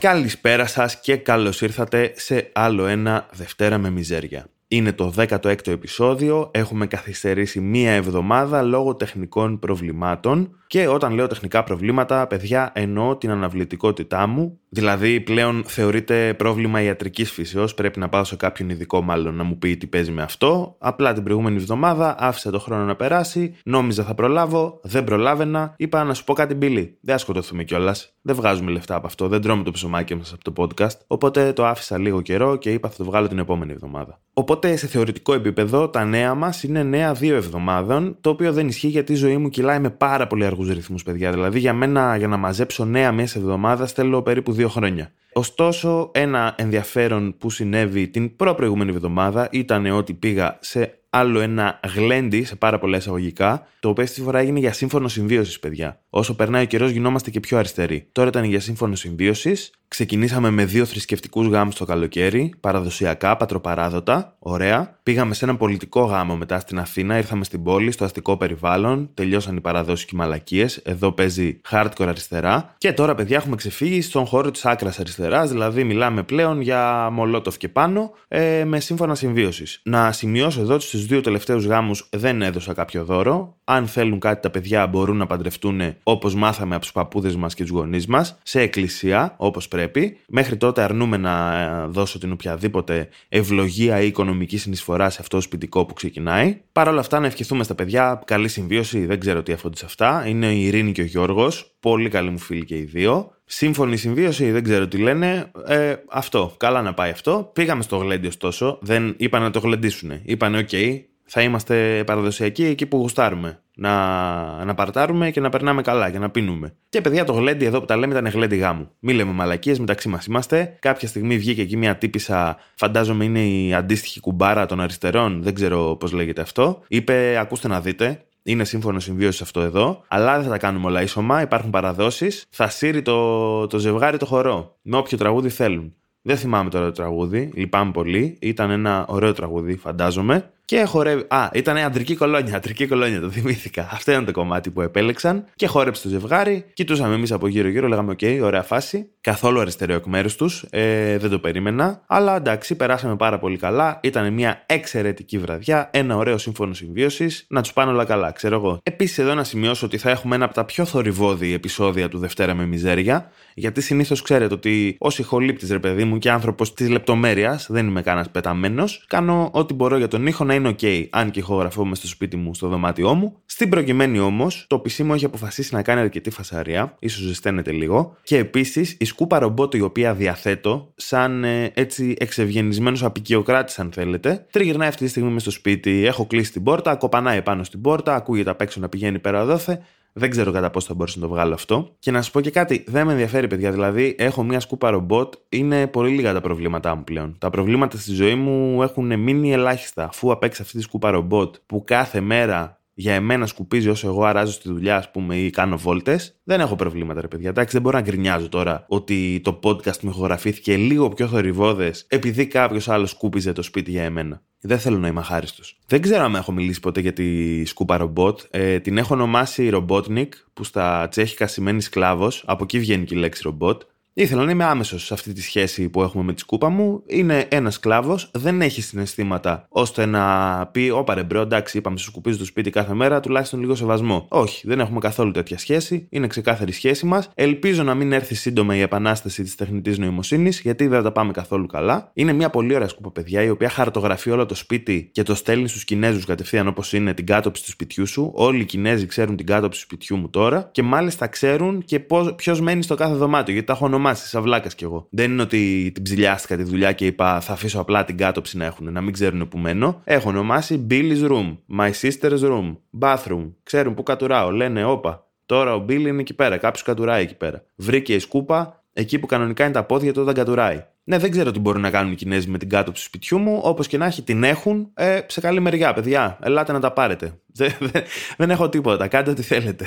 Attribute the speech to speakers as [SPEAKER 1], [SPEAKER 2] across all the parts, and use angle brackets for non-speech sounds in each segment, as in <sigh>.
[SPEAKER 1] Καλησπέρα σας και καλώς ήρθατε σε άλλο ένα Δευτέρα με Μιζέρια. Είναι το 16ο επεισόδιο, έχουμε καθυστερήσει μία εβδομάδα λόγω τεχνικών προβλημάτων και όταν λέω τεχνικά προβλήματα, παιδιά, εννοώ την αναβλητικότητά μου. Δηλαδή, πλέον θεωρείται πρόβλημα ιατρικής φύσεως. Πρέπει να πάω σε κάποιον ειδικό, μάλλον, να μου πει τι παίζει με αυτό. Απλά την προηγούμενη εβδομάδα άφησα το χρόνο να περάσει. Νόμιζα θα προλάβω, δεν προλάβαινα. Είπα να σου πω κάτι μπιλί. Δεν σκοτωθούμε κιόλας. Δεν βγάζουμε λεφτά από αυτό. Δεν τρώμε το ψωμάκι μας από το podcast. Οπότε το άφησα λίγο καιρό και είπα θα το βγάλω την επόμενη εβδομάδα. Οπότε σε θεωρητικό επίπεδο τα νέα μας είναι νέα δύο εβδομάδων. Το οποίο δεν ισχύει γιατί η ζωή μου κυλάει με πάρα πολύ αργούς ρυθμούς, παιδιά. Δηλαδή για μένα για να μαζέψω νέα μέσα εβδομάδας θέλω περίπου δύο χρόνια. Ωστόσο, ένα ενδιαφέρον που συνέβη την προ-προηγούμενη εβδομάδα ήταν ότι πήγα σε άλλο ένα γλέντι σε πάρα πολλά εισαγωγικά, το οποίο αυτή τη φορά έγινε για σύμφωνο συμβίωσης, παιδιά. Όσο περνάει ο καιρός, γινόμαστε και πιο αριστεροί. Τώρα ήταν για σύμφωνο συμβίωσης. Ξεκινήσαμε με δύο θρησκευτικούς γάμους το καλοκαίρι, παραδοσιακά, πατροπαράδοτα, ωραία. Πήγαμε σε ένα πολιτικό γάμο μετά στην Αθήνα, ήρθαμε στην πόλη, στο αστικό περιβάλλον, τελειώσαν οι παραδόσεις και οι μαλακίες. Εδώ παίζει hardcore αριστερά. Και τώρα, παιδιά, έχουμε ξεφύγει στον χώρο της άκρας αριστεράς, δηλαδή μιλάμε πλέον για μολότοφ και πάνω, ε, με σύμφωνα συμβίωσης. Να σημειώσω εδώ ότι στους δύο τελευταίους γάμους δεν έδωσα κάποιο δώρο. Αν θέλουν κάτι τα παιδιά μπορούν να παντρευτούν όπως μάθαμε από τους παππούδες μας και τους γονείς μας, σε εκκλησία, όπως πρέπει. Μέχρι τότε αρνούμε να ε, δώσω την οποιαδήποτε ευλογία ή οικονομική συνεισφορά σε αυτό το σπιτικό που ξεκινάει. Παρ' όλα αυτά, να ευχηθούμε στα παιδιά καλή συμβίωση, δεν ξέρω τι αφόνται σε αυτά. Είναι η Ειρήνη και ο Γιώργος, πολύ καλοί μου φίλοι και οι δύο. Σύμφωνη συμβίωση, δεν ξέρω τι λένε. Ε, αυτό, καλά να πάει αυτό. Πήγαμε στο γλέντι ωστόσο, δεν είπαν να το γλεντήσουν. Είπαν, OK, θα είμαστε παραδοσιακοί εκεί που γουστάρουμε. Να, να παρτάρουμε και να περνάμε καλά και να πίνουμε. Και παιδιά, το γλέντι εδώ που τα λέμε ήταν γλέντι γάμου. Μη λέμε μαλακίες, μεταξύ μας είμαστε. Κάποια στιγμή βγήκε εκεί μια τύπισσα, φαντάζομαι είναι η αντίστοιχη κουμπάρα των αριστερών, δεν ξέρω πώς λέγεται αυτό. Είπε, ακούστε να δείτε, είναι σύμφωνο συμβίωσης αυτό εδώ, αλλά δεν θα τα κάνουμε όλα ίσιωμα. Υπάρχουν παραδόσεις. Θα σύρει το, το ζευγάρι το χορό με όποιο τραγούδι θέλουν. Δεν θυμάμαι τώρα το τραγούδι, λυπάμαι πολύ. Ήταν ένα ωραίο τραγούδι, φαντάζομαι. Και χορεύει. Α, ήταν αντρική κολόνια. Αντρική κολόνια, το θυμήθηκα. Αυτό ήταν το κομμάτι που επέλεξαν. Και χόρεψε το ζευγάρι. Κοιτούσαμε εμείς από γύρω-γύρω, λέγαμε: Οκ, ωραία φάση. Καθόλου αριστερό εκ μέρους τους. Ε, δεν το περίμενα. Αλλά εντάξει, περάσαμε πάρα πολύ καλά. Ήταν μια εξαιρετική βραδιά. Ένα ωραίο σύμφωνο συμβίωσης. Να τους πάνε όλα καλά, ξέρω εγώ. Επίσης, εδώ να σημειώσω ότι θα έχουμε ένα από τα πιο θορυβόδη επεισόδια του Δευτέρα με Μιζέρια. Γιατί συνήθως ξέρετε ότι ω ηχολήπτη, ρε παιδί μου, και άνθρωπος της λεπτομέρειας, δεν είμαι κανένας πεταμένος, κάνω ό,τι μπορώ για τον ήχο να είναι OK, αν και ηχογραφώ στο σπίτι μου, στο δωμάτιό μου. Στην προκειμένη όμως, το PC μου έχει αποφασίσει να κάνει αρκετή φασαρία, ίσως ζεσταίνεται λίγο. Και επίσης η σκούπα ρομπότ η οποία διαθέτω, σαν ε, έτσι εξευγενισμένος απεικιοκράτης, αν θέλετε, τριγυρνάει αυτή τη στιγμή μες στο σπίτι. Έχω κλείσει την πόρτα, κοπανάει πάνω στην πόρτα, ακούγεται απ' έξω να πηγαίνει πέρα δόθε. Δεν ξέρω κατά πώ θα μπορούσα να το βγάλω αυτό. Και να σα πω και κάτι, δεν με ενδιαφέρει, παιδιά. Δηλαδή, έχω μια σκούπα ρομπότ, είναι πολύ λίγα τα προβλήματά μου πλέον. Τα προβλήματα στη ζωή μου έχουν μείνει ελάχιστα. Αφού απέξα αυτή τη σκούπα ρομπότ που κάθε μέρα για εμένα σκουπίζει όσο εγώ αράζω στη δουλειά, ας πούμε, ή κάνω βόλτες, δεν έχω προβλήματα, ρε παιδιά. Εντάξει, δεν μπορώ να γκρινιάζω τώρα ότι το podcast μου ηχογραφήθηκε λίγο πιο θορυβόδε επειδή κάποιος άλλος σκούπιζε το σπίτι για εμένα. Δεν θέλω να είμαι αχάριστος. Δεν ξέρω αν έχω μιλήσει ποτέ για τη σκούπα ρομπότ. Ε, την έχω ονομάσει Robotnik, που στα τσέχικα σημαίνει σκλάβος. Από εκεί βγαίνει και η λέξη ρομπότ. Ήθελα να είμαι άμεσος σε αυτή τη σχέση που έχουμε με τη σκούπα μου. Είναι ένας σκλάβο, δεν έχει συναισθήματα ώστε να πει: Ωπα ρε bro, εντάξει, είπαμε, σου σκουπίζει το σπίτι κάθε μέρα, τουλάχιστον λίγο σεβασμό. Όχι, δεν έχουμε καθόλου τέτοια σχέση. Είναι ξεκάθαρη σχέση μας. Ελπίζω να μην έρθει σύντομα η επανάσταση της τεχνητής νοημοσύνης, γιατί δεν τα πάμε καθόλου καλά. Είναι μια πολύ ωραία σκούπα, παιδιά, η οποία χαρτογραφεί όλο το σπίτι και το στέλνει στους Κινέζους κατευθείαν όπως είναι την κάτοψη του σπιτιού σου. Όλοι οι Κινέζοι ξέρουν την κάτωψη του σπιτιού μου τώρα και μάλιστα ξέρουν και ποιος μένει στο κάθε δωμάτιο, γιατί τα έχω ονομάσει ονομάσει, σαν βλάκας κι εγώ. Δεν είναι ότι την ψηλιάστηκα τη δουλειά και είπα θα αφήσω απλά την κάτωψη να έχουν, να μην ξέρουν που μένω. Έχω ονομάσει Billy's Room, My Sister's Room, Bathroom. Ξέρουν που κατουράω. Λένε, όπα. Τώρα ο Billy είναι εκεί πέρα, κάποιος κατουράει εκεί πέρα. Βρήκε η σκούπα εκεί που κανονικά είναι τα πόδια του όταν κατουράει. Ναι, δεν ξέρω τι μπορούν να κάνουν οι Κινέζοι με την κάτωψη του σπιτιού μου. Όπως και να έχει, την έχουν ε, σε καλή μεριά, παιδιά. Ελάτε να τα πάρετε. <laughs> Δεν, δεν, δεν έχω τίποτα. Κάντε ό,τι θέλετε.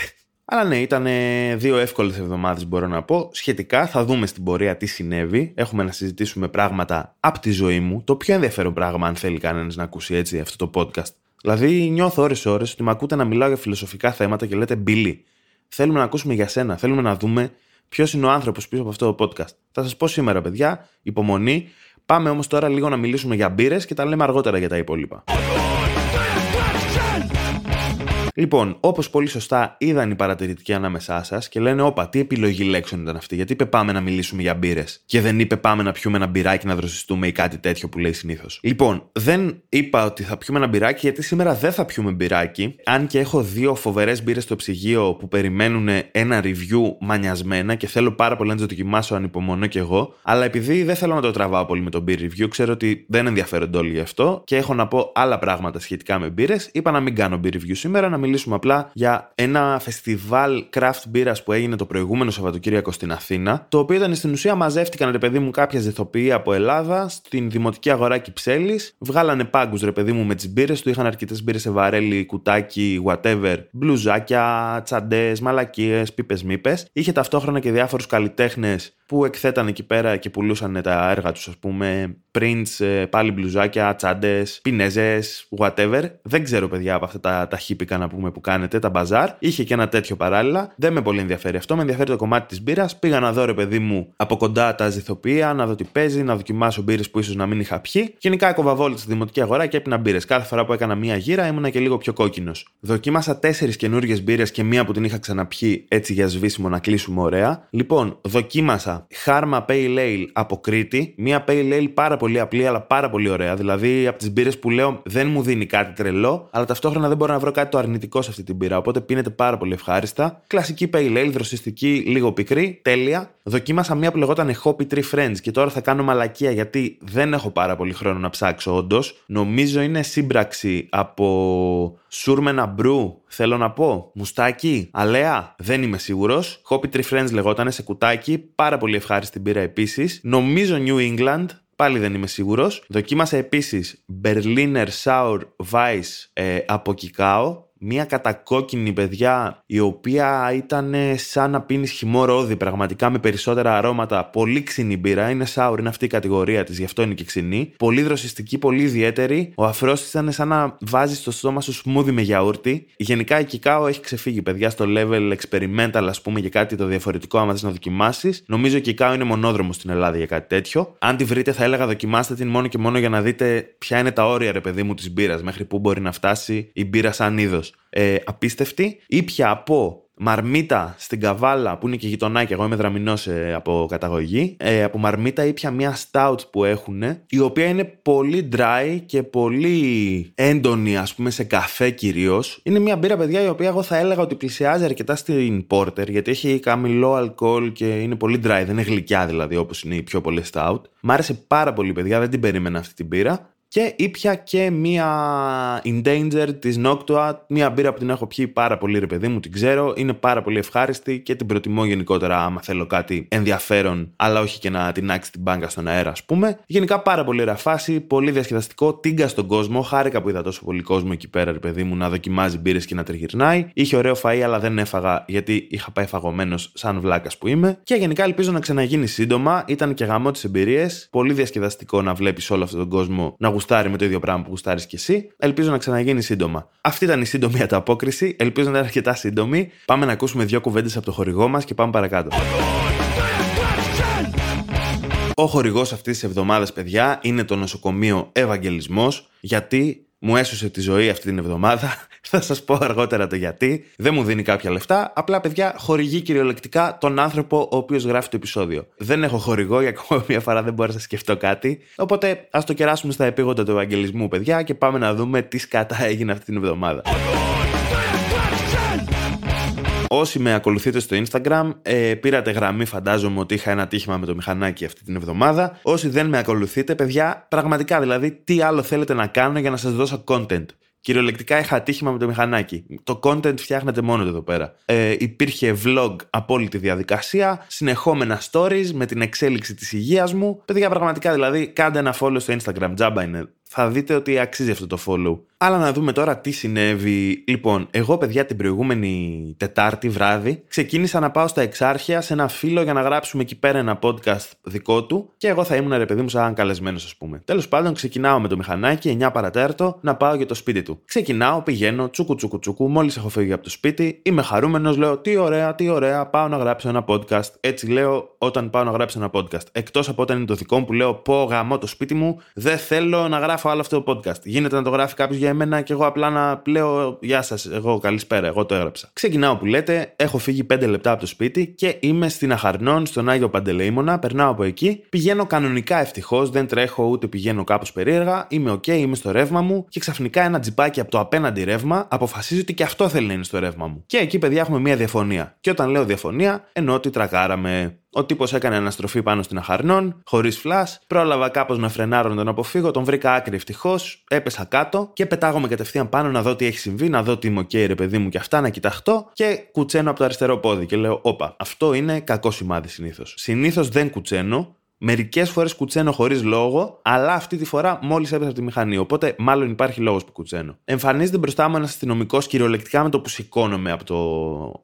[SPEAKER 1] Αλλά ναι, ήταν δύο εύκολες εβδομάδες, μπορώ να πω. Σχετικά, θα δούμε στην πορεία τι συνέβη. Έχουμε να συζητήσουμε πράγματα από τη ζωή μου. Το πιο ενδιαφέρον πράγμα, αν θέλει κανένας να ακούσει έτσι αυτό το podcast. Δηλαδή, νιώθω ώρε-ώρε ότι με ακούτε να μιλάω για φιλοσοφικά θέματα και λέτε Μπιλί. Θέλουμε να ακούσουμε για σένα. Θέλουμε να δούμε ποιος είναι ο άνθρωπος πίσω από αυτό το podcast. Θα σας πω σήμερα, παιδιά, υπομονή. Πάμε όμως τώρα λίγο να μιλήσουμε για μπύρες και τα λέμε αργότερα για τα υπόλοιπα. Λοιπόν, όπως πολύ σωστά είδαν οι παρατηρητικοί ανάμεσά σας και λένε: Όπα, τι επιλογή λέξεων ήταν αυτή. Γιατί είπε πάμε να μιλήσουμε για μπύρες και δεν είπε πάμε να πιούμε ένα μπυράκι να δροσιστούμε ή κάτι τέτοιο που λέει συνήθως. Λοιπόν, δεν είπα ότι θα πιούμε ένα μπυράκι γιατί σήμερα δεν θα πιούμε μπυράκι. Αν και έχω δύο φοβερές μπύρες στο ψυγείο που περιμένουν ένα review μανιασμένα και θέλω πάρα πολύ να τις δοκιμάσω, ανυπομονώ κι εγώ. Αλλά επειδή δεν θέλω να το τραβάω πολύ με το beer review, ξέρω ότι δεν ενδιαφέρονται όλοι γι' αυτό και έχω να πω άλλα πράγματα σχετικά με μπύρες, είπα να μην κάνω beer review σήμερα, να μιλήσουμε απλά για ένα φεστιβάλ craft beer που έγινε το προηγούμενο Σαββατοκύριακο στην Αθήνα, το οποίο ήταν στην ουσία μαζεύτηκαν ρε παιδί μου κάποια ζεθοποιοί από Ελλάδα στην δημοτική αγορά Κυψέλης, βγάλανε πάγκους ρε παιδί μου με τις μπύρες του, είχαν αρκετές μπύρες σε βαρέλι, κουτάκι, whatever, μπλουζάκια, τσαντές, μαλακίες, πίπες μήπε. Είχε ταυτόχρονα και διάφορους καλλιτέχνες που εκθέταν εκεί πέρα και πουλούσαν τα έργα τους, ας πούμε, prints, ε, πάλι μπλουζάκια, τσάντες, πινέζες, whatever. Δεν ξέρω, παιδιά, από αυτά τα, τα χίπικα να πούμε που κάνετε, τα μπαζάρ. Είχε και ένα τέτοιο παράλληλα. Δεν με πολύ ενδιαφέρει αυτό. Με ενδιαφέρει το κομμάτι της μπύρας. Πήγα να δω, ρε παιδί μου, από κοντά τα ζηθοποιία, να δω τι παίζει, να δοκιμάσω μπύρες που ίσως να μην είχα πιει. Γενικά έκοβα βόλτα στη δημοτική αγορά και έπεινα μπύρες. Κάθε φορά που έκανα μία γύρα ήμουνα και λίγο πιο κόκκινος. Δοκίμασα τέσσερις καινούριες μπύρες και μία που την είχα ξαναπιεί έτσι για σβήσιμο να κλείσουμε ωραία. Λοιπόν, δοκίμασα Χάρμα Pale Ale από Κρήτη. Μία Pale Ale πάρα πολύ απλή, αλλά πάρα πολύ ωραία. Δηλαδή από τις μπύρες που λέω δεν μου δίνει κάτι τρελό, αλλά ταυτόχρονα δεν μπορώ να βρω κάτι το αρνητικό σε αυτή την μπύρα. Οπότε πίνεται πάρα πολύ ευχάριστα. Κλασική Pale Ale, δροσιστική, λίγο πικρή, τέλεια. Δοκίμασα μία που λεγόταν Hoppy Tree Friends και τώρα θα κάνω μαλακία γιατί δεν έχω πάρα πολύ χρόνο να ψάξω όντως. Νομίζω είναι σύμπραξη από Σούρμενα Μπρου, θέλω να πω. Μουστάκι, αλέα, δεν είμαι σίγουρος. Hoppy Tree Friends λεγόταν σε κουτάκι, πάρα πολύ ευχάριστη μπύρα επίσης. Νομίζω New England, πάλι δεν είμαι σίγουρος. Δοκίμασα επίσης Berliner Sour Weiss ε, από Κικάο μια κατακόκκινη παιδιά η οποία ήταν σαν να πίνεις χυμό ρόδι πραγματικά με περισσότερα αρώματα. Πολύ ξινή μπύρα είναι sour είναι αυτή η κατηγορία της γι' αυτό είναι και ξινή. Πολύ δροσιστική, πολύ ιδιαίτερη. Ο αφρός ήταν σαν να βάζει στο στόμα σου σμούδι με γιαούρτι. Γενικά η Κικάο έχει ξεφύγει παιδιά στο level experimental ας πούμε για κάτι το διαφορετικό άμα θες να δοκιμάσεις. Νομίζω η Κικάο είναι μονόδρομος στην Ελλάδα για κάτι τέτοιο. Αν τη βρείτε θα έλεγα δοκιμάστε την μόνο και μόνο για να δείτε ποια είναι τα όρια ρε παιδί μου της μπύρας μέχρι που μπορεί να φτάσει η μπύρα σαν είδος ε, απίστευτη. Ήπια από Μαρμίτα στην Καβάλα, που είναι και γειτονάκι, εγώ είμαι δραμηνός ε, από καταγωγή. Ε, από Μαρμίτα ήπια μια stout που έχουν, η οποία είναι πολύ dry και πολύ έντονη, ας πούμε, σε καφέ κυρίως. Είναι μια μπύρα, παιδιά, η οποία εγώ θα έλεγα ότι πλησιάζει αρκετά στην Porter, γιατί έχει καμιλό αλκοόλ και είναι πολύ dry, δεν είναι γλυκιά δηλαδή, όπως είναι οι πιο πολλέ stout. Μ' άρεσε πάρα πολύ, παιδιά, δεν την περίμενα αυτή την μπύρα και ήπια και μία Endangered της Noctua, μία μπύρα που την έχω πιει πάρα πολύ ρε παιδί μου, την ξέρω, είναι πάρα πολύ ευχάριστη και την προτιμώ γενικότερα άμα θέλω κάτι ενδιαφέρον, αλλά όχι και να την άξει την μπάγκα στον αέρα ας πούμε. Γενικά πάρα πολύ ωραία φάση, πολύ διασκεδαστικό, τίγκα στον κόσμο, χάρηκα που είδα τόσο πολύ κόσμο εκεί πέρα ρε παιδί μου να δοκιμάζει μπύρες και να τριγυρνάει. Είχε ωραίο φαΐ αλλά δεν έφαγα γιατί είχα πάει φαγωμένος σαν βλάκας που είμαι. Και γενικά ελπίζω να ξαναγίνει σύντομα, ήταν και γαμό τι εμπειρίες, πολύ διασκεδαστικό να βλέπεις όλο αυτόν τον κόσμο να γουστάρει με το ίδιο πράγμα που γουστάρεις κι εσύ. Ελπίζω να ξαναγίνει σύντομα. Αυτή ήταν η σύντομη ανταπόκριση. Ελπίζω να ήταν αρκετά σύντομη. Πάμε να ακούσουμε δύο κουβέντες από το χορηγό μας και πάμε παρακάτω. Ο χορηγός αυτής της εβδομάδας, παιδιά, είναι το νοσοκομείο Ευαγγελισμός, γιατί μου έσωσε τη ζωή αυτή την εβδομάδα. <laughs> Θα σας πω αργότερα το γιατί. Δεν μου δίνει κάποια λεφτά. Απλά, παιδιά, χορηγεί κυριολεκτικά τον άνθρωπο ο οποίος γράφει το επεισόδιο. Δεν έχω χορηγό, για ακόμα <laughs> μια φορά δεν μπορώ να σκεφτώ κάτι. Οπότε ας το κεράσουμε στα επίγοντα του Ευαγγελισμού, παιδιά, και πάμε να δούμε τι σκατά έγινε αυτή την εβδομάδα. Όσοι με ακολουθείτε στο Instagram, ε, πήρατε γραμμή, φαντάζομαι ότι είχα ένα τύχημα με το μηχανάκι αυτή την εβδομάδα. Όσοι δεν με ακολουθείτε, παιδιά, πραγματικά δηλαδή, τι άλλο θέλετε να κάνω για να σας δώσω content; Κυριολεκτικά είχα ατύχημα με το μηχανάκι. Το content φτιάχνεται μόνος εδώ πέρα. Ε, υπήρχε vlog από όλη τη διαδικασία, συνεχόμενα stories με την εξέλιξη της υγείας μου. Παιδιά, πραγματικά δηλαδή, κάντε ένα follow στο Instagram, τζάμπα είναι θα δείτε ότι αξίζει αυτό το follow. Αλλά να δούμε τώρα τι συνέβη. Λοιπόν, εγώ παιδιά την προηγούμενη Τετάρτη βράδυ ξεκίνησα να πάω στα Εξάρχεια σε ένα φίλο για να γράψουμε εκεί πέρα ένα podcast δικό του και εγώ θα ήμουν ρε παιδί μου σαν καλεσμένος, ας πούμε. Τέλος πάντων, ξεκινάω με το μηχανάκι 9 παρατέρτο να πάω για το σπίτι του. Ξεκινάω, πηγαίνω, τσούκου τσούκου τσούκου, μόλις έχω φύγει από το σπίτι, είμαι χαρούμενος, λέω τι ωραία, τι ωραία, πάω να γράψω ένα podcast. Έτσι λέω όταν πάω να γράψω ένα podcast. Εκτός από όταν είναι το δικό μου που λέω πω γαμώ το σπίτι μου, δεν θέλω να γράφω άλλο αυτό το podcast. Γίνεται να το γράφει κάποιος για εμένα και εγώ απλά να λέω Γεια σας, εγώ καλησπέρα, εγώ το έγραψα. Ξεκινάω που λέτε, έχω φύγει 5 λεπτά από το σπίτι και είμαι στην Αχαρνών, στον Άγιο Παντελεήμονα, περνάω από εκεί, πηγαίνω κανονικά ευτυχώς, δεν τρέχω ούτε πηγαίνω κάπως περίεργα, είμαι OK, είμαι στο ρεύμα μου και ξαφνικά ένα τζιπάκι από το απέναντι ρεύμα αποφασίζει ότι και αυτό θέλει να είναι στο ρεύμα μου. Και εκεί, παιδιά, έχουμε μία διαφωνία. Και όταν λέω διαφωνία, εννοώ ότι τρακάραμε. Ο τύπος έκανε αναστροφή πάνω στην Αχαρνών, χωρίς φλα. Πρόλαβα κάπως να φρενάρω να τον αποφύγω, τον βρήκα άκρη ευτυχώς, έπεσα κάτω και πετάγομαι κατευθείαν πάνω να δω τι έχει συμβεί, να δω τι είμαι OK, ρε παιδί μου και αυτά, να κοιταχτώ και κουτσένω από το αριστερό πόδι. Και λέω, Όπα, αυτό είναι κακό σημάδι συνήθως. Συνήθως δεν κουτσένω, Μερικές φορές κουτσένω χωρίς λόγο, αλλά αυτή τη φορά μόλις έπεσα από τη μηχανή. Οπότε μάλλον υπάρχει λόγος που κουτσένω. Εμφανίζεται μπροστά μου ένας αστυνομικός κυριολεκτικά με το που σηκώνομαι από, το...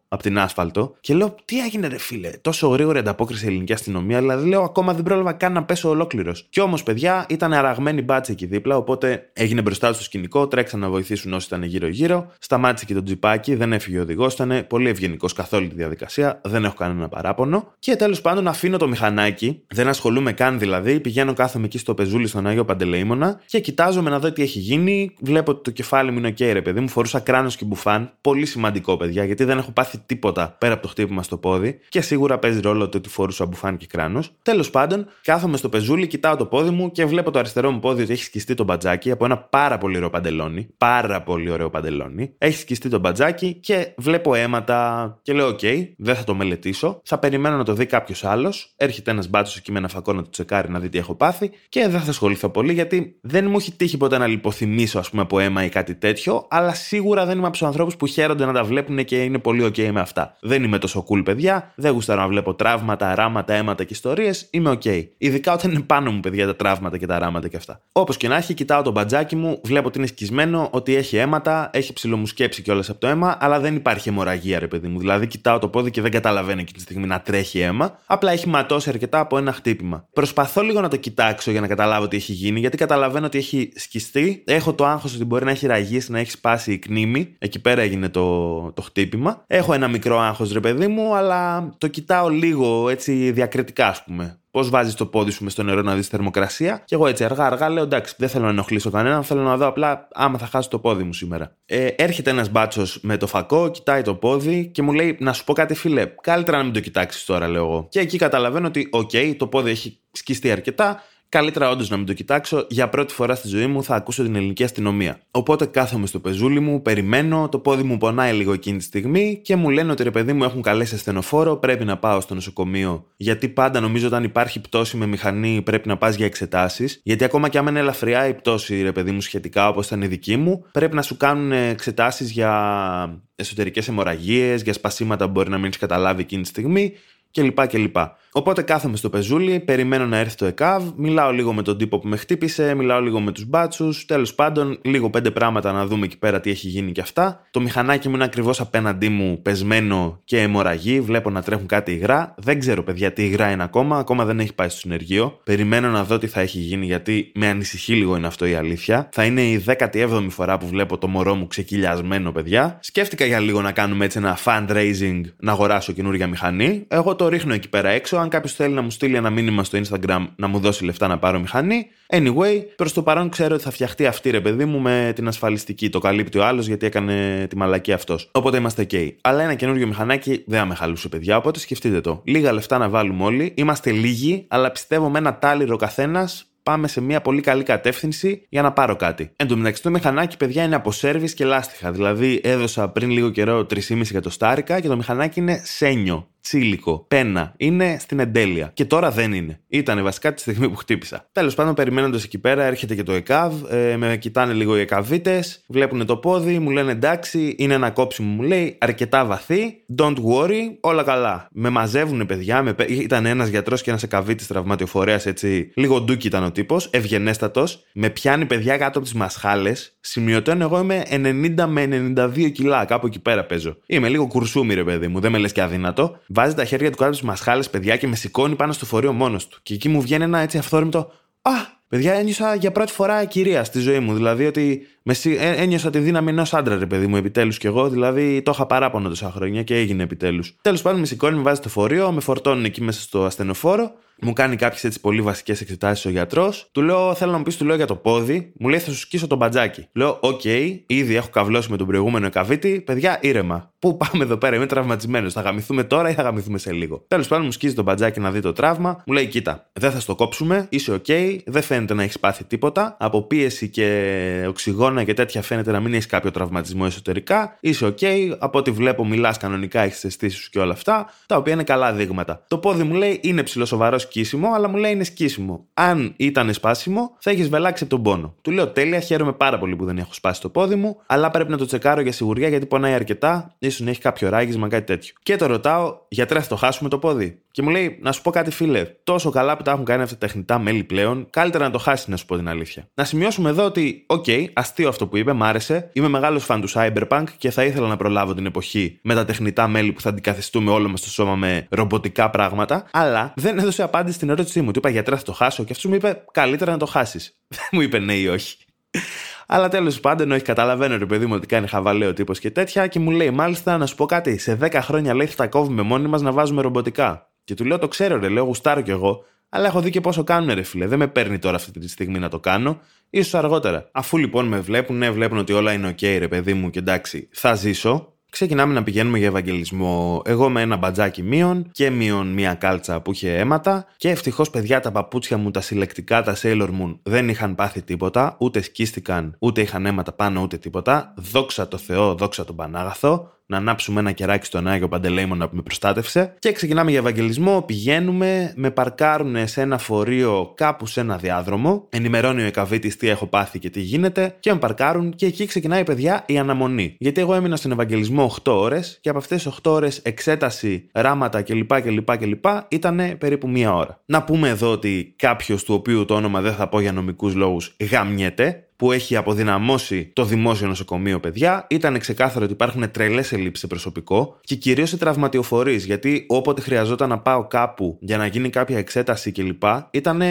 [SPEAKER 1] από την άσφαλτο και λέω: Τι έγινε, ρε φίλε, τόσο γρήγορη ανταπόκριση η ελληνική αστυνομία. Δηλαδή λέω: Ακόμα δεν πρόλαβα καν να πέσω ολόκληρος. Κι όμως, παιδιά, ήταν αραγμένη μπάτσα εκεί δίπλα, οπότε έγινε μπροστά του στο σκηνικό, τρέξαν να βοηθήσουν όσοι ήταν γύρω-γύρω. Σταμάτησε και το τζιπάκι, δεν έφυγε ο οδηγός, ήταν πολύ ευγενικός καθ' όλη τη διαδικασία, δεν έχω κανένα παράπονο. Και τέλος πάντων αφήνω το μηχανάκι, δεν ασχολούμαι καν δηλαδή. Πηγαίνω κάθομαι εκεί στο πεζούλι στον Άγιο Παντελεήμονα και κοιτάζομαι να δω τι έχει γίνει. Βλέπω ότι το κεφάλι μου είναι ok, ρε παιδί μου. Φορούσα κράνος και μπουφάν. Πολύ σημαντικό, παιδιά, γιατί δεν έχω πάθει τίποτα πέρα από το χτύπημα στο πόδι. Και σίγουρα παίζει ρόλο το ότι φορούσα μπουφάν και κράνος. Τέλος πάντων, κάθομαι στο πεζούλι, κοιτάω το πόδι μου και βλέπω το αριστερό μου πόδι ότι έχει σκιστεί το μπατζάκι από ένα πάρα πολύ ωραίο παντελόνι. Πάρα πολύ ωραίο παντελόνι. Έχει σκιστεί το μπατζάκι και βλέπω αίματα και λέω: OK, δεν θα το μελετήσω. Θα περιμένω να το δει κάποιος άλλος. Έρχεται ένας μπάτσος εκεί με ένα φακό να το τσεκάρει να δει τι έχω πάθει και δεν θα ασχοληθώ πολύ γιατί δεν μου έχει τύχει ποτέ να λιποθυμίσω, ας πούμε, από αίμα ή κάτι τέτοιο, αλλά σίγουρα δεν είμαι από τους ανθρώπους που χαίρονται να τα βλέπουν και είναι πολύ OK με αυτά. Δεν είμαι τόσο cool, παιδιά, δεν γουστάρω να βλέπω τραύματα, ράματα, αίματα και ιστορίες, είμαι OK. Ειδικά όταν είναι πάνω μου, παιδιά, τα τραύματα και τα ράματα και αυτά. Όπως και να έχει, κοιτάω το μπατζάκι μου, βλέπω ότι είναι σκισμένο, ότι έχει αίματα, έχει ψιλομουσκέψει κιόλας από το αίμα, αλλά δεν υπάρχει αιμορραγία, ρε παιδί μου. Δηλαδή, κοιτάω το πόδι και δεν καταλαβαίνω εκείνη τη στιγμή να τρέχει αίμα, απλά έχει ματώσει αρκετά από ένα χτύπημα. Προσπαθώ λίγο να το κοιτάξω για να καταλάβω τι έχει γίνει, γιατί καταλαβαίνω ότι έχει σκιστεί. Έχω το άγχος ότι μπορεί να έχει ραγίσει, να έχει σπάσει η κνήμη. Εκεί πέρα έγινε το, το χτύπημα. Έχω ένα μικρό άγχος, ρε παιδί μου, αλλά το κοιτάω λίγο έτσι διακριτικά, ας πούμε. Πώς βάζεις το πόδι σου μες στο νερό να δεις θερμοκρασία. Και εγώ έτσι αργά-αργά λέω: Εντάξει, δεν θέλω να ενοχλήσω κανέναν. Θέλω να δω απλά άμα θα χάσω το πόδι μου σήμερα. Ε, έρχεται ένας μπάτσος με το φακό, κοιτάει το πόδι και μου λέει: Να σου πω κάτι, φίλε. Καλύτερα να μην το κοιτάξεις τώρα, λέω εγώ. Και εκεί καταλαβαίνω ότι, οκ, το πόδι έχει σκιστεί αρκετά. Καλύτερα όντως να μην το κοιτάξω. Για πρώτη φορά στη ζωή μου θα ακούσω την ελληνική αστυνομία. Οπότε κάθομαι στο πεζούλι μου, περιμένω, το πόδι μου πονάει λίγο εκείνη τη στιγμή και μου λένε ότι ρε παιδί μου έχουν καλέσει ασθενοφόρο, πρέπει να πάω στο νοσοκομείο. Γιατί πάντα νομίζω όταν υπάρχει πτώση με μηχανή πρέπει να πας για εξετάσεις. Γιατί ακόμα και αν είναι ελαφριά η πτώση, ρε παιδί μου, σχετικά όπως ήταν η δική μου, πρέπει να σου κάνουν εξετάσεις για εσωτερικές αιμορραγίες, για σπασίματα που μπορεί να μην έχεις καταλάβει εκείνη τη στιγμή κλπ. κλπ. Οπότε κάθομαι στο πεζούλι, περιμένω να έρθει το ΕΚΑΒ, μιλάω λίγο με τον τύπο που με χτύπησε, μιλάω λίγο με τους μπάτσους. Τέλος πάντων, λίγο πέντε πράγματα να δούμε εκεί πέρα τι έχει γίνει και αυτά. Το μηχανάκι μου είναι ακριβώς απέναντί μου, πεσμένο και αιμορραγή. Βλέπω να τρέχουν κάτι υγρά. Δεν ξέρω, παιδιά, τι υγρά είναι ακόμα. Ακόμα δεν έχει πάει στο συνεργείο. Περιμένω να δω τι θα έχει γίνει, γιατί με ανησυχεί λίγο είναι αυτό η αλήθεια. Θα είναι η 17η φορά που βλέπω το μωρό μου ξεκυλιασμένο, παιδιά. Σκέφτηκα για λίγο να κάνουμε έτσι ένα fundraising να αγοράσω καινούργια μηχανή. Εγώ το ρίχνω εκεί πέρα έξω αν κάποιος θέλει να μου στείλει ένα μήνυμα στο Instagram να μου δώσει λεφτά να πάρω μηχανή. Anyway, προς το παρόν ξέρω ότι θα φτιαχτεί αυτή ρε παιδί μου με την ασφαλιστική. Το καλύπτει ο άλλος γιατί έκανε τη μαλακή αυτός. Οπότε είμαστε OK. Αλλά ένα καινούριο μηχανάκι δεν θα με χαλούσε, παιδιά. Οπότε σκεφτείτε το. Λίγα λεφτά να βάλουμε όλοι. Είμαστε λίγοι, αλλά πιστεύω με ένα τάλιρο καθένας πάμε σε μια πολύ καλή κατεύθυνση για να πάρω κάτι. Εν τω μεταξύ, το μηχανάκι, παιδιά, είναι από σερβις και λάστιχα. Δηλαδή, έδωσα πριν λίγο καιρό 3,5 για το στάρικα και το μηχανάκι είναι σένιο τσίλικο, πένα. Είναι στην εντέλεια. Και τώρα δεν είναι. Ήταν βασικά τη στιγμή που χτύπησα. Τέλος πάντων, περιμένοντας εκεί πέρα, έρχεται και το ΕΚΑΒ, ε, με κοιτάνε λίγο οι ΕΚΑΒίτες, βλέπουν το πόδι, μου λένε εντάξει, είναι ένα κόψιμο, μου λέει, αρκετά βαθύ. Don't worry, όλα καλά. Με μαζεύουν παιδιά, με... ήταν ένας γιατρός και ένας ΕΚΑΒίτης τραυματιοφορέας, έτσι. Λίγο ντούκι ήταν ο τύπος, ευγενέστατος, με πιάνει παιδιά κάτω από τις μασχάλες. Σημειωτών, εγώ είμαι 90 με 92 κιλά, κάπου εκεί πέρα παίζω. Είμαι λίγο κουρσούμι, ρε παιδί μου, δεν με λες και αδύνατο. Βάζει τα χέρια του κάτω από τις μασχάλες, παιδιά, και με σηκώνει πάνω στο φορείο μόνος του. Και εκεί μου βγαίνει ένα έτσι αυθόρμητο. Α, παιδιά, ένιωσα για πρώτη φορά κυρία στη ζωή μου. Δηλαδή ότι με, ε, ένιωσα τη δύναμη ενός άντρα, ρε παιδί μου, επιτέλους κι εγώ. Δηλαδή το είχα παράπονο τόσα χρόνια και έγινε επιτέλους. Τέλος πάντων, με σηκώνει, με βάζει στο φορείο, με φορτώνουν εκεί μέσα στο ασθενοφόρο μου κάνει κάποιες έτσι πολύ βασικές εξετάσεις ο γιατρός. Του λέω, θέλω να μου πεις, του λέω για το πόδι. Μου λέει, θα σου σκίσω το μπατζάκι. Λέω, okay, ήδη έχω καβλώσει με τον προηγούμενο εκαβίτη. Παιδιά, ήρεμα. Πού πάμε εδώ πέρα, είμαι τραυματισμένος. Θα γαμηθούμε τώρα ή θα γαμηθούμε σε λίγο. Τέλος πάντων, μου σκίζει το μπατζάκι να δει το τραύμα. Μου λέει, κοίτα, δεν θα στο κόψουμε, είσαι okay, δεν φαίνεται να έχεις πάθει τίποτα. Από πίεση και οξυγόνα και τέτοια φαίνεται να μην έχεις κάποιο τραυματισμό εσωτερικά. Είσαι okay, από ό,τι βλέπω, μιλάς κανονικά, έχεις αισθήσεις σου και όλα αυτά, τα οποία είναι καλά δείγματα. Το πόδι μου λέει είναι ψιλοσοβαρό σκίσιμο, αλλά μου λέει είναι σκίσιμο. Αν ήταν σπάσιμο, θα έχεις βελάξει από τον πόνο. Του λέω τέλεια, χαίρομαι πάρα πολύ που δεν έχω σπάσει το πόδι μου, αλλά πρέπει να το τσεκάρω για σιγουριά γιατί πονάει αρκετά, ίσως να έχει κάποιο ράγισμα, κάτι τέτοιο. Και το ρωτάω, γιατρέ, θα το χάσουμε το πόδι; Και μου λέει, να σου πω κάτι, φίλε, τόσο καλά που τα έχουν κάνει αυτά τα τεχνητά μέλη πλέον, καλύτερα να το χάσεις, να σου πω την αλήθεια. Να σημειώσουμε εδώ ότι, okay, αστείο αυτό που είπε, μ' άρεσε. Είμαι μεγάλος φαν του Cyberpunk και θα ήθελα να προλάβω την εποχή με τα τεχνητά μέλη που θα αντικαθιστούμε όλο μας το σώμα με ρομποτικά πράγματα, αλλά δεν έδωσε απάντηση στην ερώτησή μου. Του είπα γιατρά θα το χάσω και αυτός μου είπε καλύτερα να το χάσεις. Δεν <laughs> μου είπε ναι ή όχι. <laughs> Αλλά τέλος πάντων, όχι, καταλαβαίνω ρε παιδί μου ότι κάνει χαβαλέο τύπος και τέτοια και μου λέει, μάλιστα να σου πω κάτι, σε 10 χρόνια λέει θα τα κόβουμε μόνοι μας να βάζουμε ρομποτικά. Και του λέω, το ξέρω, ρε, λέω, γουστάρω κι εγώ, αλλά έχω δει και πόσο κάνουν, ρε φίλε. Δεν με παίρνει τώρα αυτή τη στιγμή να το κάνω, ίσως αργότερα. Αφού λοιπόν με βλέπουν, ναι, βλέπουν ότι όλα είναι OK, ρε παιδί μου, και εντάξει, θα ζήσω, ξεκινάμε να πηγαίνουμε για Ευαγγελισμό. Εγώ με ένα μπατζάκι μείον και μείον μία κάλτσα που είχε αίματα. Και ευτυχώς, παιδιά, τα παπούτσια μου, τα συλλεκτικά, τα Sailor Moon δεν είχαν πάθει τίποτα, ούτε σκίστηκαν, ούτε είχαν αίματα πάνω, ούτε τίποτα. Δόξα τω Θεώ, δόξα τον Πανάγαθο να ανάψουμε ένα κεράκι στον Άγιο Παντελέημονα που με προστάτευσε. Και ξεκινάμε για Ευαγγελισμό. Πηγαίνουμε, με παρκάρουν σε ένα φορείο κάπου σε ένα διάδρομο. Ενημερώνει ο Εκαβίτη τι έχω πάθει και τι γίνεται. Και με παρκάρουν και εκεί ξεκινάει, παιδιά, η αναμονή. Γιατί εγώ έμεινα στον Ευαγγελισμό 8 ώρες και από αυτές τι 8 ώρες εξέταση, ράματα κλπ. κλπ, κλπ ήταν περίπου μία ώρα. Να πούμε εδώ ότι κάποιος του οποίου το όνομα δεν θα πω για νομικούς λόγους γαμιέται που έχει αποδυναμώσει το δημόσιο νοσοκομείο, παιδιά, ήταν ξεκάθαρο ότι υπάρχουν τρελές ελλείψεις σε προσωπικό και κυρίως σε τραυματιοφορείς. Γιατί όποτε χρειαζόταν να πάω κάπου για να γίνει κάποια εξέταση κλπ., ήταν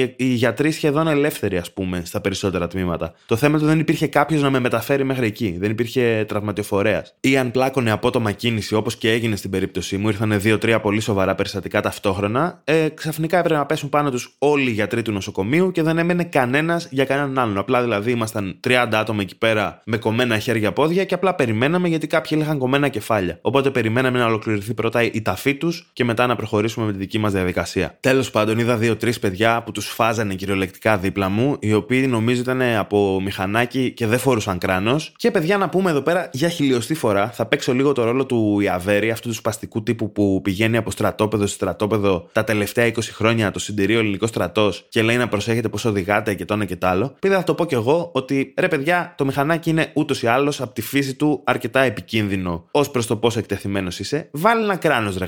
[SPEAKER 1] οι, οι γιατροί σχεδόν ελεύθεροι, ας πούμε, στα περισσότερα τμήματα. Το θέμα του δεν υπήρχε κάποιος να με μεταφέρει μέχρι εκεί. Δεν υπήρχε τραυματιοφορέας. Ή αν πλάκωνε απότομα κίνηση, όπως και έγινε στην περίπτωσή μου, ήρθαν δύο-τρία πολύ σοβαρά περιστατικά ταυτόχρονα, ε, ξαφνικά έπρεπε να πέσουν πάνω τους όλοι οι γιατροί του νοσοκομείου και δεν έμενε κανένας για κανέναν άλλον. Απλά δηλαδή ήμασταν 30 άτομα εκεί πέρα με κομμένα χέρια-πόδια και απλά περιμέναμε γιατί κάποιοι είχαν κομμένα κεφάλια. Οπότε περιμέναμε να ολοκληρωθεί πρώτα η ταφή τους και μετά να προχωρήσουμε με τη δική μας διαδικασία. Τέλος πάντων, είδα δύο-τρεις παιδιά που τους φάζανε κυριολεκτικά δίπλα μου, οι οποίοι νομίζω ήταν από μηχανάκι και δεν φορούσαν κράνος. Και παιδιά, να πούμε εδώ πέρα για χιλιοστή φορά, θα παίξω λίγο το ρόλο του Ιαβέρη, αυτού του σπαστικού τύπου που πηγαίνει από στρατόπεδο σε στρατόπεδο τα τελευταία 20 χρόνια το συντηρείο ελληνικός στρατός και λέει να προσέχετε πώς οδηγάτε και το ένα και το άλλο. Πήδα θα το πω κι εγώ ότι ρε παιδιά, το μηχανάκι είναι ούτως ή άλλως από τη φύση του αρκετά επικίνδυνο ως προς το πόσο εκτεθειμένος είσαι. Βάλει ένα κράνος ρε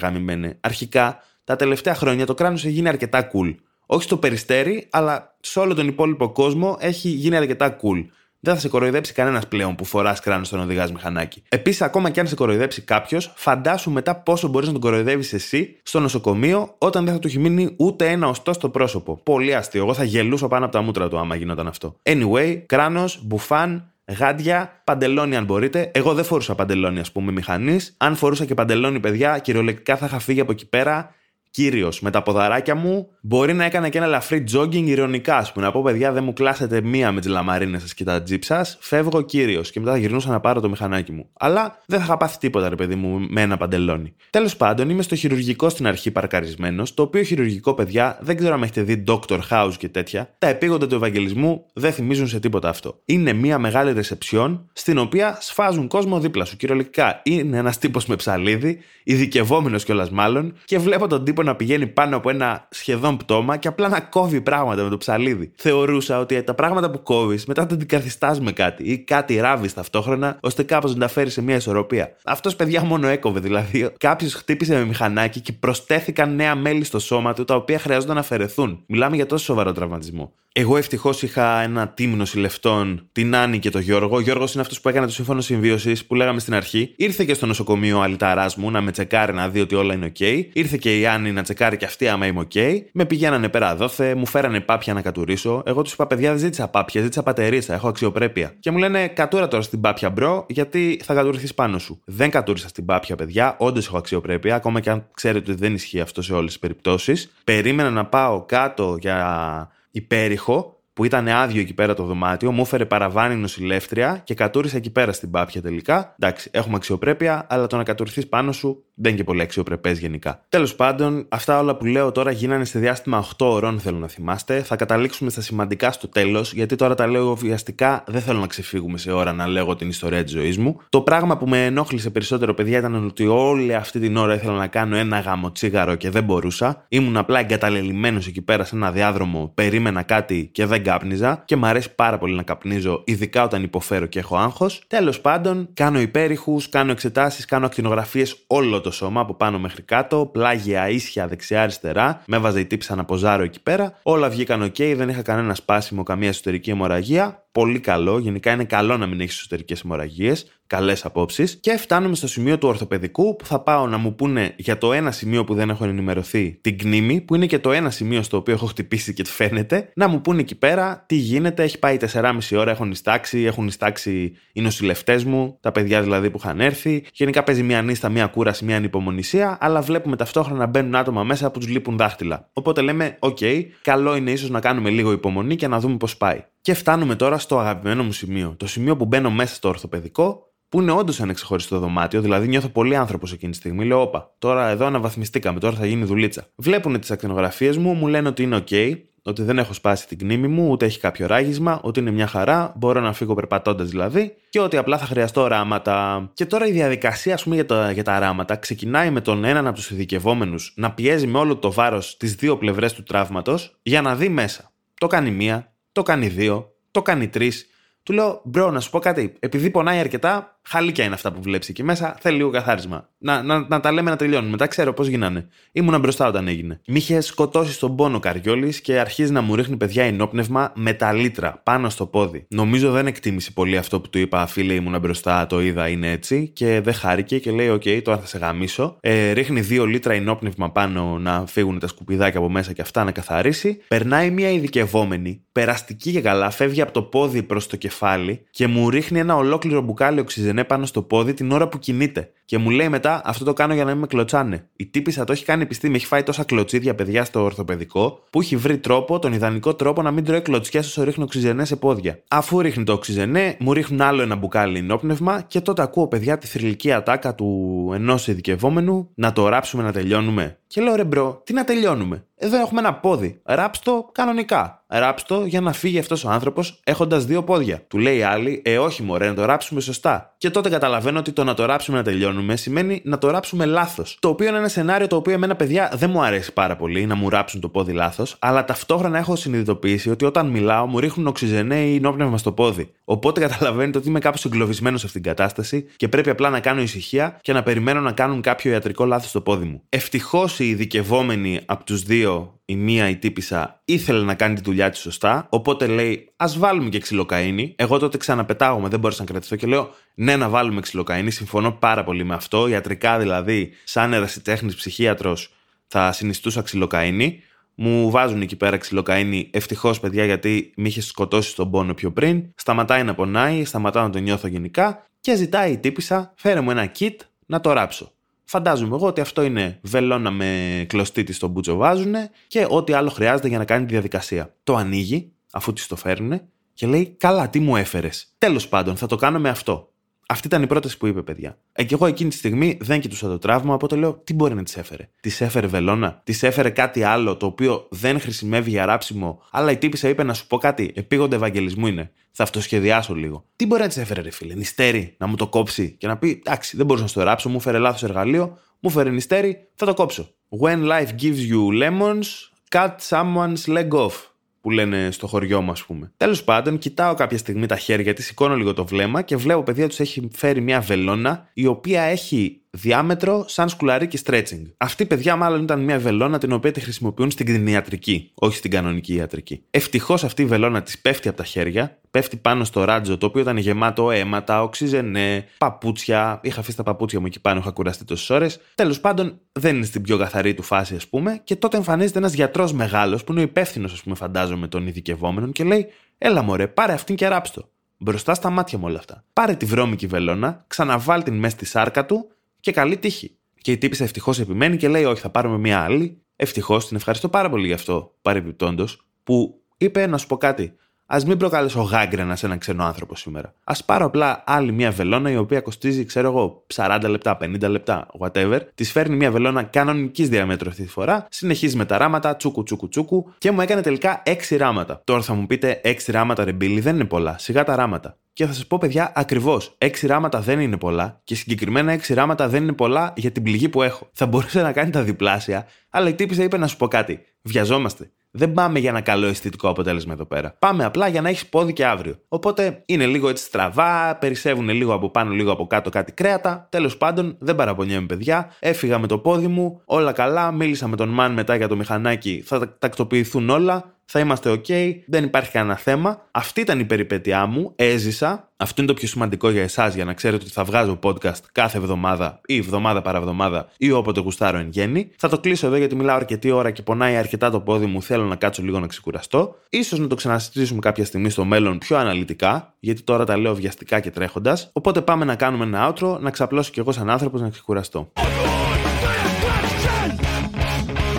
[SPEAKER 1] Αρχικά, τα τελευταία χρόνια το κράνος έχει γίνει αρκετά cool όχι στο περιστέρι, αλλά σε όλο τον υπόλοιπο κόσμο έχει γίνει αρκετά cool. Δεν θα σε κοροϊδέψει κανένας πλέον που φοράς κράνος στον οδηγάς μηχανάκι. Επίσης, ακόμα και αν σε κοροϊδέψει κάποιος, φαντάσου μετά πόσο μπορείς να τον κοροϊδεύεις εσύ στο νοσοκομείο όταν δεν θα του έχει μείνει ούτε ένα οστό στο πρόσωπο. Πολύ αστείο. Εγώ θα γελούσα πάνω από τα μούτρα του άμα γινόταν αυτό. Anyway, κράνος, μπουφάν, γάντια, παντελόνι αν μπορείτε. Εγώ δεν φορούσα παντελόνι, ας πούμε, μηχανής. Αν φορούσα και παντελόνι, παιδιά, κυριολεκτικά θα είχα φύγει από εκεί πέρα κύριος με τα ποδαράκια μου, μπορεί να έκανα και ένα ελαφρύ jogging ηρωνικά. Α πούμε, να πω παιδιά, δεν μου κλάσετε μία με τις λαμαρίνες σας και τα τζιπ σας, φεύγω κύριος. Και μετά θα γυρνούσα να πάρω το μηχανάκι μου. Αλλά δεν θα είχα πάθει τίποτα, ρε παιδί μου, με ένα παντελόνι. Τέλος πάντων, είμαι στο χειρουργικό στην αρχή παρκαρισμένος, το οποίο χειρουργικό, παιδιά, δεν ξέρω αν έχετε δει Doctor House και τέτοια. Τα επίγοντα του Ευαγγελισμού δεν θυμίζουν σε τίποτα αυτό. Είναι μία μεγάλη ρεσεψιόν στην οποία σφάζουν κόσμο δίπλα σου. Κυριολεκτικά είναι ένας τύπος με ψαλίδι, ειδικευόμενος κιόλας μάλλον, και βλέπω τον τύπο να πηγαίνει πάνω από ένα σχεδόν πτώμα και απλά να κόβει πράγματα με το ψαλίδι. Θεωρούσα ότι τα πράγματα που κόβεις μετά τα αντικαθιστάς με κάτι ή κάτι ράβεις ταυτόχρονα ώστε κάπως να τα φέρεις σε μια ισορροπία. Αυτός παιδιά μόνο έκοβε δηλαδή. Κάποιος χτύπησε με μηχανάκι και προσθέθηκαν νέα μέλη στο σώμα του τα οποία χρειάζονταν να αφαιρεθούν. Μιλάμε για τόσο σοβαρό τραυματισμό. Εγώ ευτυχώς είχα ένα τίμιο νοσηλευτών, την Άννη και τον Γιώργο. Ο Γιώργος είναι αυτός που έκανε το σύμφωνο συμβίωσης που λέγαμε στην αρχή. Ήρθε και στο νοσοκομείο αλυταράς μου να με τσεκάρει να δει ότι όλα είναι OK. Ήρθε και η Άννη να τσεκάρει και αυτή άμα είμαι OK. Με πηγαίνανε πέρα δόθε, μου φέρανε πάπια να κατουρίσω. Εγώ τους είπα παιδιά δεν ζήτησα πάπια, ζήτησα πατερίτσα, έχω αξιοπρέπεια. Και μου λένε κατούρα τώρα στην πάπια bro γιατί θα κατουρηθείς πάνω σου. Δεν κατούρησα στην πάπια παιδιά, όντως έχω αξιοπρέπεια, ακόμα και αν ξέρετε ότι δεν ισχύει αυτό σε όλες τις περιπτώσεις. Περίμενα να πάω κάτω για υπέρηχο που ήταν άδειο εκεί πέρα το δωμάτιο, μου έφερε παραβάνη νοσηλεύτρια και κατούρησα εκεί πέρα στην πάπια τελικά. Εντάξει, έχουμε αξιοπρέπεια, αλλά το να κατουρηθείς πάνω σου δεν είναι και πολύ αξιοπρεπές γενικά. Τέλος πάντων, αυτά όλα που λέω τώρα γίνανε σε διάστημα 8 ώρων, θέλω να θυμάστε. Θα καταλήξουμε στα σημαντικά στο τέλος, γιατί τώρα τα λέω βιαστικά, δεν θέλω να ξεφύγουμε σε ώρα να λέω την ιστορία της ζωής μου. Το πράγμα που με ενόχλησε περισσότερο, παιδιά, ήταν ότι όλη αυτή την ώρα ήθελα να κάνω ένα γαμωτσίγαρο και δεν μπορούσα. Ήμουν απλά εγκαταλελειμμένος εκεί πέρα σε ένα διάδρομο, περίμενα κάτι και δεν κάπνιζα και μου αρέσει πάρα πολύ να καπνίζω, ειδικά όταν υποφέρω και έχω άγχος. Τέλος πάντων, κάνω υπέρηχους, κάνω εξετάσεις, κάνω ακτινογραφίες όλο το σώμα από πάνω μέχρι κάτω, πλάγια ίσια δεξιά-αριστερά, με έβαζε η τύπισσα να ποζάρω εκεί πέρα. Όλα βγήκαν οκ, δεν είχα κανένα σπάσιμο, καμία εσωτερική αιμορραγία. Πολύ καλό, γενικά είναι καλό να μην έχεις εσωτερικές αιμορραγίες καλές απόψεις. Και φτάνουμε στο σημείο του ορθοπαιδικού που θα πάω να μου πούνε για το ένα σημείο που δεν έχω ενημερωθεί την κνήμη, που είναι και το ένα σημείο στο οποίο έχω χτυπήσει και φαίνεται, να μου πούνε εκεί πέρα τι γίνεται. Έχει πάει 4,5 ώρα, έχουν νυστάξει, έχουν νυστάξει οι νοσηλευτές μου, τα παιδιά δηλαδή που είχαν έρθει. Γενικά παίζει μια νύστα, μια κούραση, μια ανυπομονησία, αλλά βλέπουμε ταυτόχρονα να μπαίνουν άτομα μέσα που τους λείπουν δάχτυλα. Οπότε λέμε, OK, καλό είναι ίσως να κάνουμε λίγο υπομονή και να δούμε πώς πάει. Και φτάνουμε τώρα στο αγαπημένο μου σημείο. Το σημείο που μπαίνω μέσα στο ορθοπαιδικό που είναι όντως ένα ξεχωριστό δωμάτιο, δηλαδή νιώθω πολύ άνθρωπος εκείνη τη στιγμή. Λέω, Όπα, τώρα εδώ αναβαθμιστήκαμε, τώρα θα γίνει δουλίτσα. Βλέπουν τις ακτινογραφίες μου, μου λένε ότι είναι OK, ότι δεν έχω σπάσει την κνήμη μου, ούτε έχει κάποιο ράγισμα, ότι είναι μια χαρά, μπορώ να φύγω περπατώντας δηλαδή, και ότι απλά θα χρειαστώ ράματα. Και τώρα η διαδικασία, ας πούμε, για τα, για τα ράματα ξεκινάει με τον έναν από τους ειδικευόμενους να πιέζει με όλο το βάρος τις δύο πλευρές του τραύματος για να δει μέσα. Το κάνει μία, το κάνει δύο, το κάνει τρεις. Του λέω, bro, να σου πω κάτι. Επειδή πονάει αρκετά, Χαλίκια είναι αυτά που βλέπεις εκεί μέσα. Θέλει λίγο καθάρισμα. Να, να, να τα λέμε να τελειώνουν. Μετά ξέρω πώς γίνανε. Ήμουνα μπροστά όταν έγινε. Με είχε σκοτώσει στον πόνο καριόλης και αρχίζει να μου ρίχνει παιδιά οινόπνευμα με τα λίτρα πάνω στο πόδι. Νομίζω δεν εκτίμησε πολύ αυτό που του είπα, φίλε, ήμουνα μπροστά, το είδα, είναι έτσι. Και δεν χάρηκε και λέει: Okay, τώρα θα σε γαμήσω. Ε, ρίχνει δύο λίτρα οινόπνευμα πάνω να φύγουν τα σκουπιδάκια από μέσα και αυτά να καθαρίσει. Περνάει μια ειδικευόμενη, περαστική και καλά, φεύγει από το πόδι προς το κεφάλι και μου ρίχνει ένα ολόκληρο μπουκάλι οξυζενέ πάνω στο πόδι την ώρα που κινείται. Και μου λέει μετά, αυτό το κάνω για να μην με κλωτσάνε. Η τύπισσα το έχει κάνει επιστήμη, έχει φάει τόσα κλωτσίδια παιδιά στο ορθοπαιδικό, που έχει βρει τρόπο, τον ιδανικό τρόπο να μην τρώει κλωτσιά όσο ρίχνει οξυζενέ σε πόδια. Αφού ρίχνει το οξυζενέ, μου ρίχνουν άλλο ένα μπουκάλι οινόπνευμα και τότε ακούω παιδιά τη θρυλική ατάκα του ενός ειδικευόμενου να το ράψουμε να τελειώνουμε. Και λέω ρε bro, τι να τελειώνουμε; Εδώ έχουμε ένα πόδι. Ράψτο κανονικά. Ράψτο για να φύγει αυτός ο άνθρωπος έχοντας δύο πόδια. Του λέει άλλη, Ε, όχι μωρέ, να το ράψουμε σωστά. Και τότε καταλαβαίνω ότι το να το ράψουμε να τελειώνουμε σημαίνει να το ράψουμε λάθος. Το οποίο είναι ένα σενάριο το οποίο εμένα παιδιά δεν μου αρέσει πάρα πολύ να μου ράψουν το πόδι λάθος, αλλά ταυτόχρονα έχω συνειδητοποιήσει ότι όταν μιλάω μου ρίχνουν οξυζενέ ή νόπνευμα στο πόδι. Οπότε καταλαβαίνετε ότι είμαι κάπως εγκλωβισμένος σε αυτήν την κατάσταση και πρέπει απλά να κάνω ησυχία και να περιμένω να κάνουν κάποιο ιατρικό λάθος στο πόδι μου. Ευτυχώς οι ειδικευόμενοι από τους δύο, η μία η τύπησα, ήθελε να κάνει τη δουλειά της σωστά. Οπότε λέει, Α βάλουμε και ξυλοκαίνη. Εγώ τότε ξαναπετάγομαι, δεν μπορούσα να κρατηθώ και λέω, Ναι, να βάλουμε ξυλοκαίνη. Συμφωνώ πάρα πολύ με αυτό. Ιατρικά δηλαδή, σαν ερασιτέχνης ψυχίατρος, θα συνιστούσα ξυλοκαίνη. Μου βάζουν εκεί πέρα ξυλοκαίνη. Ευτυχώς, παιδιά, γιατί με είχε σκοτώσει τον πόνο πιο πριν. Σταματάει να πονάει, σταματάω να το νιώθω γενικά και ζητάει η τύπησα, φέρε μου ένα kit να το ράψω. Φαντάζομαι εγώ ότι αυτό είναι βελόνα με κλωστή της στον μπούτσο βάζουν και ό,τι άλλο χρειάζεται για να κάνει τη διαδικασία. Το ανοίγει, αφού της το φέρνουν, και λέει: Καλά, τι μου έφερες. Τέλος πάντων, θα το κάνω με αυτό. Αυτή ήταν η πρόταση που είπε, παιδιά. Ε, και εγώ εκείνη τη στιγμή δεν κοιτούσα το τραύμα, οπότε λέω: Τι μπορεί να τη έφερε. Τη έφερε βελόνα, τη έφερε κάτι άλλο το οποίο δεν χρησιμεύει για ράψιμο, αλλά η τύπησα είπε να σου πω κάτι, επίγοντα Ευαγγελισμού είναι. Θα αυτοσχεδιάσω λίγο. Τι μπορεί να τη έφερε, ρε φίλε, νηστέρι, να μου το κόψει και να πει: Εντάξει, δεν μπορούσα να στο ράψω, μου φέρε λάθος εργαλείο, μου φέρε νηστέρι, θα το κόψω. When life gives you lemons, cut someone's leg off που λένε στο χωριό μου, ας πούμε. Τέλος πάντων, κοιτάω κάποια στιγμή τα χέρια της, σηκώνω λίγο το βλέμμα και βλέπω, παιδιά, τους έχει φέρει μια βελόνα η οποία έχει διάμετρο σαν σκουλαρί και stretching. Αυτή, παιδιά, μάλλον ήταν μια βελόνα την οποία τη χρησιμοποιούν στην κτηνιατρική, όχι στην κανονική ιατρική. Ευτυχώς αυτή η βελόνα της πέφτει από τα χέρια, πέφτει πάνω στο ράτζο το οποίο ήταν γεμάτο αίματα, οξυζενέ, παπούτσια. Είχα αφήσει τα παπούτσια μου εκεί πάνω, είχα κουραστεί τόσες ώρες. Τέλος πάντων, δεν είναι στην πιο καθαρή του φάση, ας πούμε, και τότε εμφανίζεται ένας γιατρός μεγάλος που είναι ο υπεύθυνος, ας πούμε, φαντάζομαι, των ειδικευόμενων και λέει: Έλα μωρέ, πάρε αυτήν και ράψτο. Μπροστά στα μάτια μου όλα αυτά. Πάρε τη βρώμικη βελόνα, ξαναβάλ την μέσα στη σάρκα του και καλή τύχη. Και η τύπησα ευτυχώς επιμένει και λέει: Όχι, θα πάρουμε μια άλλη. Ευτυχώς την ευχαριστώ πάρα πολύ γι' αυτό, παρεμπιπτόντως, που είπε να σου πω κάτι. Α μην προκαλέσω γάγκρενα σε έναν ξένο άνθρωπο σήμερα. Α πάρω απλά άλλη μια βελόνα η οποία κοστίζει, ξέρω εγώ, 40 λεπτά, 50 λεπτά, whatever. Της φέρνει μια βελόνα κανονικής διαμέτρου αυτή τη φορά, συνεχίζει με τα ράματα, τσούκου τσούκου τσούκου και μου έκανε τελικά 6 ράματα. Τώρα θα μου πείτε 6 ράματα ρεμπίλι δεν είναι πολλά, σιγά τα ράματα. Και θα σας πω, παιδιά, ακριβώς. 6 ράματα δεν είναι πολλά και συγκεκριμένα 6 ράματα δεν είναι πολλά για την πληγή που έχω. Θα μπορούσε να κάνει τα διπλάσια, αλλά η τύπησα είπε να σου πω κάτι. Βιαζόμαστε. Δεν πάμε για ένα καλό αισθητικό αποτέλεσμα εδώ πέρα. Πάμε απλά για να έχεις πόδι και αύριο. Οπότε είναι λίγο έτσι στραβά, περισσεύουν λίγο από πάνω, λίγο από κάτω κάτι κρέατα. Τέλος πάντων, δεν παραπονιέμαι, παιδιά. Έφυγα με το πόδι μου, όλα καλά. Μίλησα με τον Μαν μετά για το μηχανάκι, θα τακτοποιηθούν όλα θα είμαστε OK, δεν υπάρχει κανένα θέμα. Αυτή ήταν η περιπέτειά μου, έζησα. Αυτό είναι το πιο σημαντικό για εσάς για να ξέρετε ότι θα βγάζω podcast κάθε εβδομάδα ή εβδομάδα παραβδομάδα ή όποτε γουστάρω εν γέννη. Θα το κλείσω εδώ γιατί μιλάω αρκετή ώρα και πονάει αρκετά το πόδι μου. Θέλω να κάτσω λίγο να ξεκουραστώ. σω να το ξανασυζητήσουμε κάποια στιγμή στο μέλλον πιο αναλυτικά, γιατί τώρα τα λέω βιαστικά και τρέχοντας. Οπότε πάμε να κάνουμε ένα outro, να ξαπλώσω κι εγώ σαν άνθρωπος να ξεκουραστώ.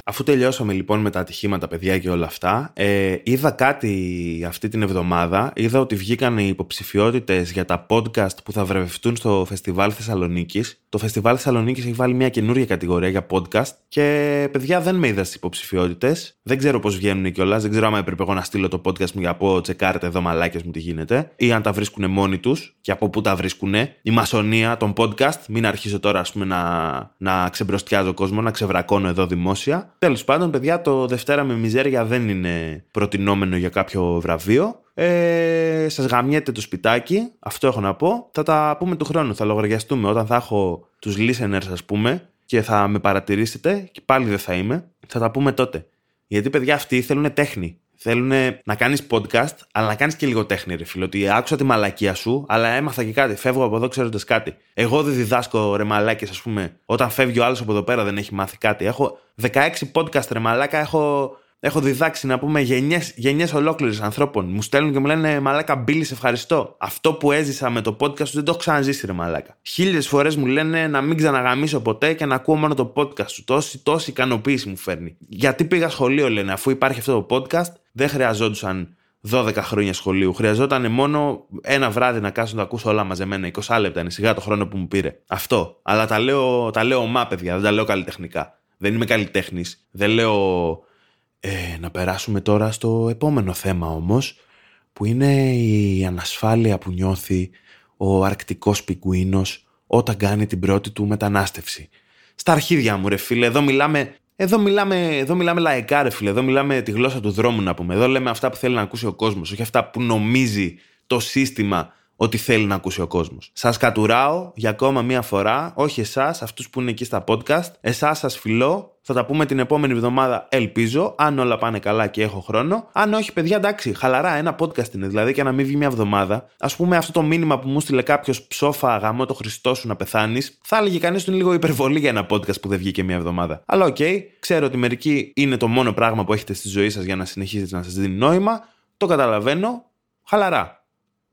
[SPEAKER 1] Αφού τελειώσαμε λοιπόν με τα ατυχήματα, παιδιά και όλα αυτά, ε, είδα κάτι αυτή την εβδομάδα. Είδα ότι βγήκαν οι υποψηφιότητες για τα podcast που θα βρεβευτούν στο Φεστιβάλ Θεσσαλονίκης. Το Φεστιβάλ Θεσσαλονίκης έχει βάλει μια καινούργια κατηγορία για podcast και παιδιά δεν με είδα στι υποψηφιότητες. Δεν ξέρω πώς βγαίνουν κιόλας. Δεν ξέρω αν έπρεπε εγώ να στείλω το podcast μου για πω τσεκάρετε εδώ μαλάκες μου τι γίνεται. Ή αν τα βρίσκουν μόνοι τους και από πού τα βρίσκουν. Η μασονία των podcast. Μην αρχίσω τώρα ας πούμε, να, να ξεμπροστιάζω κόσμο, να ξεβρακώνω εδώ δημόσια. Τέλος πάντων, παιδιά, το Δευτέρα με Μιζέρια δεν είναι προτινόμενο για κάποιο βραβείο. Ε, Σας γαμιέται το σπιτάκι, αυτό έχω να πω. Θα τα πούμε του χρόνου, θα λογαριαστούμε όταν θα έχω τους listeners, ας πούμε, και θα με παρατηρήσετε, και πάλι δεν θα είμαι. Θα τα πούμε τότε. Γιατί, παιδιά, αυτοί θέλουν τέχνη. Θέλουν να κάνεις podcast, αλλά να κάνεις και λίγο τέχνη, ρε φίλο. Ότι άκουσα τη μαλακία σου, αλλά έμαθα και κάτι. Φεύγω από εδώ ξέροντας κάτι. Εγώ δεν διδάσκω ρε μαλάκες, ας πούμε, όταν φεύγει ο άλλος από εδώ πέρα δεν έχει μάθει κάτι. Έχω 16 podcast ρε μαλάκα, έχω έχω διδάξει να πούμε γενιές, γενιές ολόκληρες ανθρώπων. Μου στέλνουν και μου λένε Μαλάκα, Μπίλη, σε ευχαριστώ. Αυτό που έζησα με το podcast σου δεν το έχω ξαναζήσει, ρε Μαλάκα. Χίλιες φορές μου λένε να μην ξαναγαμίσω ποτέ και να ακούω μόνο το podcast σου. Τόση, τόση ικανοποίηση μου φέρνει. Γιατί πήγα σχολείο, λένε, αφού υπάρχει αυτό το podcast, δεν χρειαζόντουσαν 12 χρόνια σχολείου. Χρειαζόταν μόνο ένα βράδυ να κάτσω να το ακούσω όλα μαζεμένα. 20 λεπτά είναι σιγά το χρόνο που μου πήρε. Αυτό. Αλλά τα λέω, τα λέω μα, παιδιά, δεν τα λέω καλλιτεχνικά. Δεν είμαι καλλιτέχνης. Δεν λέω ε, να περάσουμε τώρα στο επόμενο θέμα όμως, που είναι η ανασφάλεια που νιώθει ο αρκτικός πιγκουίνος όταν κάνει την πρώτη του μετανάστευση. Στα αρχίδια μου ρε φίλε, εδώ μιλάμε, εδώ μιλάμε, εδώ μιλάμε λαϊκά ρε φίλε, εδώ μιλάμε τη γλώσσα του δρόμου να πούμε. Εδώ λέμε αυτά που θέλει να ακούσει ο κόσμος, όχι αυτά που νομίζει το σύστημα ότι θέλει να ακούσει ο κόσμος. Σας κατουράω για ακόμα μία φορά, όχι εσάς, αυτούς που είναι εκεί στα podcast, εσάς σας φιλώ, θα τα πούμε την επόμενη εβδομάδα, ελπίζω, αν όλα πάνε καλά και έχω χρόνο. Αν όχι, παιδιά, εντάξει, χαλαρά, ένα podcast είναι, δηλαδή και να μην βγει μια εβδομάδα. Α πούμε, αυτό το μήνυμα που μου στείλε κάποιος ψόφα γαμό το Χριστό σου να πεθάνεις, θα έλεγε κανείς ότι είναι λίγο υπερβολή για ένα podcast που δεν βγήκε μια εβδομάδα. Αλλά okay, ξέρω ότι μερικοί είναι το μόνο πράγμα που έχετε στη ζωή σας για να συνεχίζετε να σας δίνει νόημα. Το καταλαβαίνω. Χαλαρά.